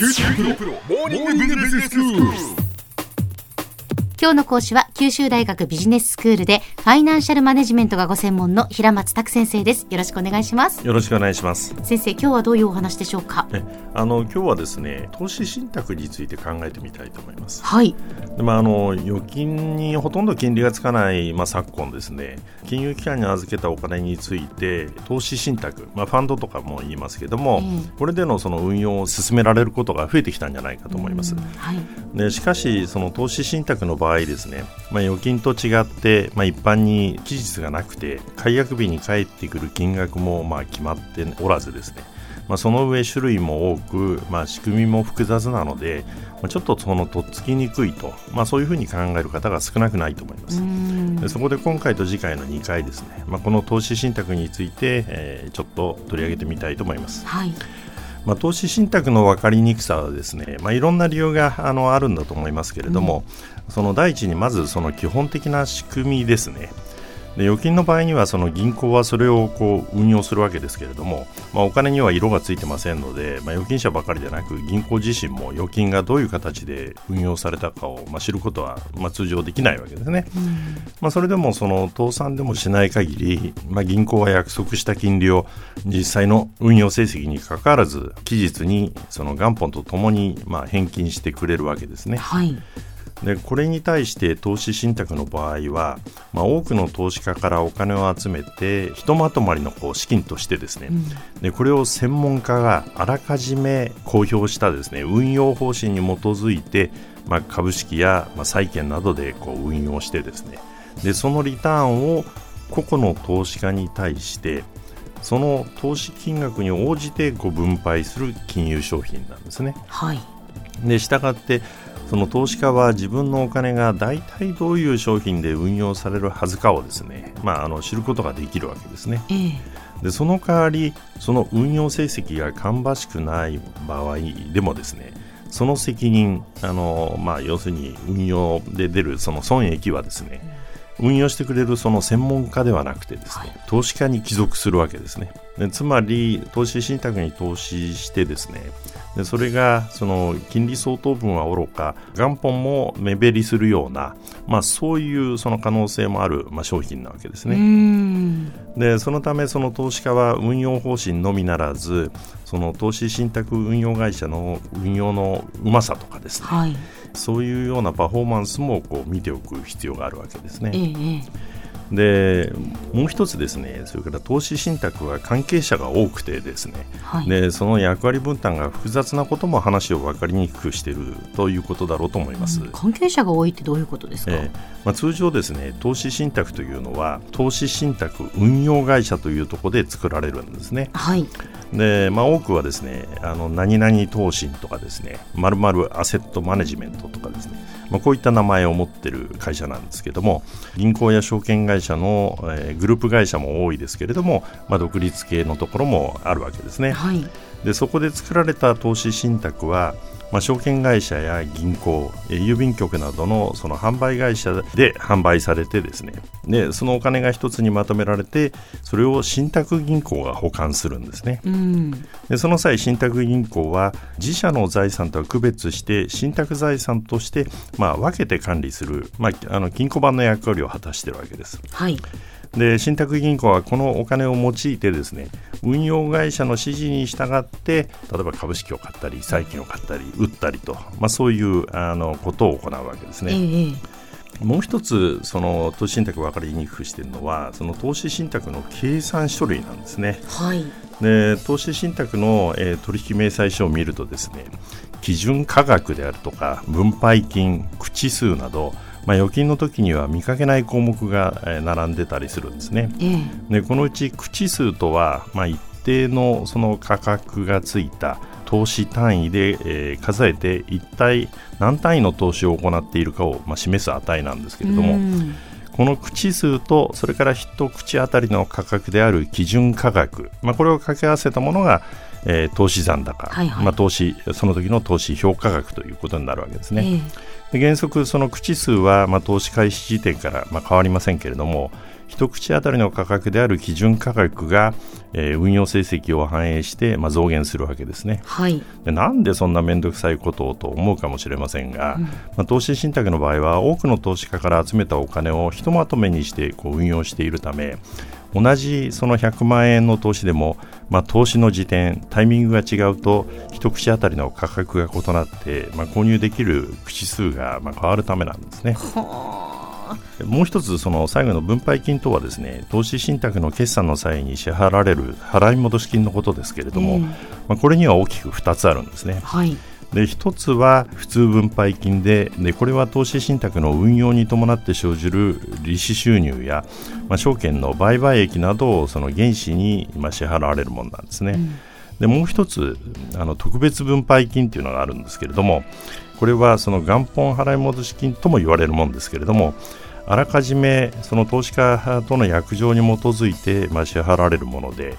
QT プロプロモーニングビジネススクール。今日の講師は九州大学ビジネススクールでファイナンシャルマネジメントがご専門の平松卓先生です。よろしくお願いします。よろしくお願いします。先生今日はどういうお話でしょうか？えあの今日はですね投資信託について考えてみたいと思います。はい。で、まあ、あの預金にほとんど金利がつかない、まあ、昨今ですね金融機関に預けたお金について投資信託、まあ、ファンドとかも言いますけども、ええ。これでのその運用を進められることが増えてきたんじゃないかと思います。うんはい。でしかし、その投資信託の場合ですね、まあ、預金と違って、まあ、一般に期日がなくて解約日に返ってくる金額もまあ決まっておらずですね、まあ、その上種類も多く、まあ、仕組みも複雑なので、まあ、ちょっとそのとっつきにくいと、まあ、そういうふうに考える方が少なくないと思います。うん。でそこで今回と次回の2回ですね、まあ、この投資信託について、えーちょっと取り上げてみたいと思います。はいまあ、投資信託の分かりにくさはですね、まあ、いろんな理由があのあるんだと思いますけれども、その第一にまずその基本的な仕組みですね。で預金の場合にはその銀行はそれをこう運用するわけですけれども、まあ、お金には色がついてませんので、まあ、預金者ばかりでなく銀行自身も預金がどういう形で運用されたかをまあ知ることはまあ通常できないわけですね。まあ、それでもその倒産でもしない限り、まあ、銀行は約束した金利を実際の運用成績にかかわらず期日にその元本とともにまあ返金してくれるわけですね。はいでこれに対して投資信託の場合は、まあ、多くの投資家からお金を集めてひとまとまりのこう資金としてですね、でこれを専門家があらかじめ公表したですね運用方針に基づいて、まあ、株式や、まあ、債券などでこう運用してですねでそのリターンを個々の投資家に対してその投資金額に応じてご分配する金融商品なんですね。はいでしたがってその投資家は自分のお金が大体どういう商品で運用されるはずかをですね、まあ、あの知ることができるわけですね。ええ。でその代わりその運用成績が芳しくない場合でもですねその責任あの、まあ、要するに運用で出るその損益はですね運用してくれるその専門家ではなくてですね、投資家に帰属するわけですね。でつまり投資信託に投資してですねでそれがその金利相当分はおろか元本も目減りするような、まあ、そういうその可能性もある、まあ、商品なわけですね。うんでそのためその投資家は運用方針のみならずその投資信託運用会社の運用のうまさとかですねはいそういうようなパフォーマンスもこう見ておく必要があるわけですええね。ええでもう一つですねそれから投資信託は関係者が多くてですねはいでその役割分担が複雑なことも話を分かりにくくしているということだろうと思います。関係者が多いってどういうことですか、ええまあ、通常ですね投資信託というのは投資信託運用会社というところで作られるんですね。はいで、まあ、多くはですねあの何々投信とかですねまるまるアセットマネジメントとかですね、まあ、こういった名前を持っている会社なんですけども銀行や証券会社の、えーグループ会社も多いですけれども、まあ、独立系のところもあるわけですね。はいでそこで作られた投資信託は、まあ、証券会社や銀行、えー郵便局などのその販売会社で販売されてですね。でそのお金が一つにまとめられてそれを信託銀行が保管するんですね。うん。でその際信託銀行は自社の財産とは区別して信託財産として、まあ、分けて管理する、まあ、あの金庫番の役割を果たしているわけです。はいで信託銀行はこのお金を用いてですね運用会社の指示に従って例えば株式を買ったり債券を買ったり売ったりと、まあ、そういうあのことを行うわけですえね。えええもう一つその投資信託分かりにくくしているのはその投資信託の計算書類なんですね。はいで投資信託の、えー取引明細書を見るとですね基準価格であるとか分配金口数など、まあ、預金の時には見かけない項目が、えー並んでたりするんですね。ええでこのうち口数とは、まあ、一定のその価格がついた投資単位で、えー数えて一体何単位の投資を行っているかを、まあ、示す値なんですけれども、うんこの口数とそれから一口当たりの価格である基準価格、まあ、これを掛け合わせたものが、えー投資残高、はいはい。まあ、投資その時の投資評価額ということになるわけですね。ええ。で原則その口数は、まあ、投資開始時点から、まあ、変わりませんけれども一口当たりの価格である基準価格が、えー、運用成績を反映して、まあ、増減するわけですね。はい、でなんでそんな面倒くさいことをと思うかもしれませんが、うん、まあ、投資信託の場合は多くの投資家から集めたお金をひとまとめにしてこう運用しているため同じその100万円の投資でも、まあ、投資の時点、タイミングが違うと、一口当たりの価格が異なって、まあ、購入できる口数がまあ変わるためなんですね。もう一つ、その最後の分配金とはですね投資信託の決算の際に支払われる払い戻し金のことですけれども、まあ、これには大きく2つあるんですね。はいで一つは普通分配金ででこれは投資信託の運用に伴って生じる利子収入や、まあ、証券の売買益などをその原資に今支払われるものなんですね。うん、でもう一つあの特別分配金というのがあるんですけれどもこれはその元本払い戻し金とも言われるものですけれどもあらかじめその投資家との約定に基づいて、まあ、支払われるもので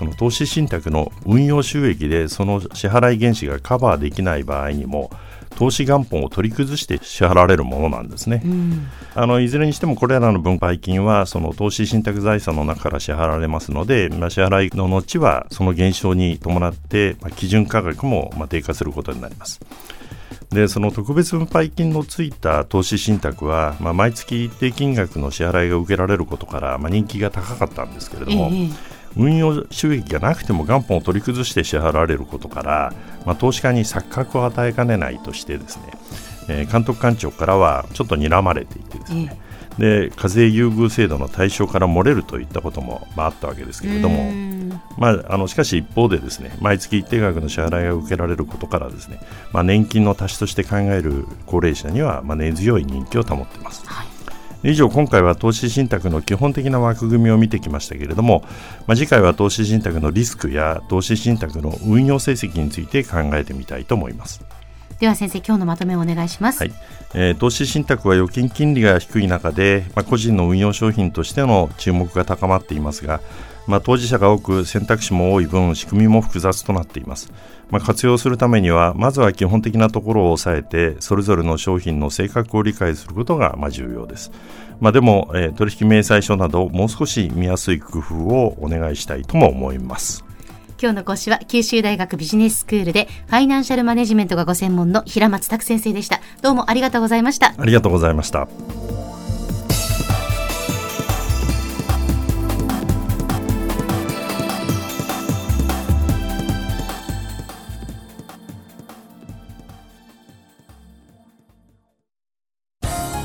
その投資信託の運用収益でその支払い原資がカバーできない場合にも投資元本を取り崩して支払われるものなんですね、うん、あのいずれにしてもこれらの分配金はその投資信託財産の中から支払われますので、まあ、支払いの後はその減少に伴って、まあ、基準価格もまあ低下することになります。でその特別分配金のついた投資信託は、まあ、毎月一定金額の支払いが受けられることから、まあ、人気が高かったんですけれども、えー、運用収益がなくても元本を取り崩して支払われることから、まあ、投資家に錯覚を与えかねないとしてですね、えー、監督官庁からはちょっと睨まれていてですね、えー、で課税優遇制度の対象から漏れるといったことも、まあ、あったわけですけれども、まあ、あのしかし一方でですね毎月一定額の支払いが受けられることからですね、まあ、年金の足しとして考える高齢者には、まあ、根強い人気を保っています。はい以上今回は投資信託の基本的な枠組みを見てきましたけれども、まあ、次回は投資信託のリスクや投資信託の運用成績について考えてみたいと思います。では先生今日のまとめをお願いします、はい。えー、投資信託は預金金利が低い中で、まあ、個人の運用商品としての注目が高まっていますがまあ、当事者が多く選択肢も多い分仕組みも複雑となっています、まあ、活用するためにはまずは基本的なところを押さえてそれぞれの商品の性格を理解することがまあ重要です、まあ、でも、えー、取引明細書などもう少し見やすい工夫をお願いしたいとも思います。今日の講師は九州大学ビジネススクールでファイナンシャルマネジメントがご専門の平松拓先生でした。どうもありがとうございました。ありがとうございました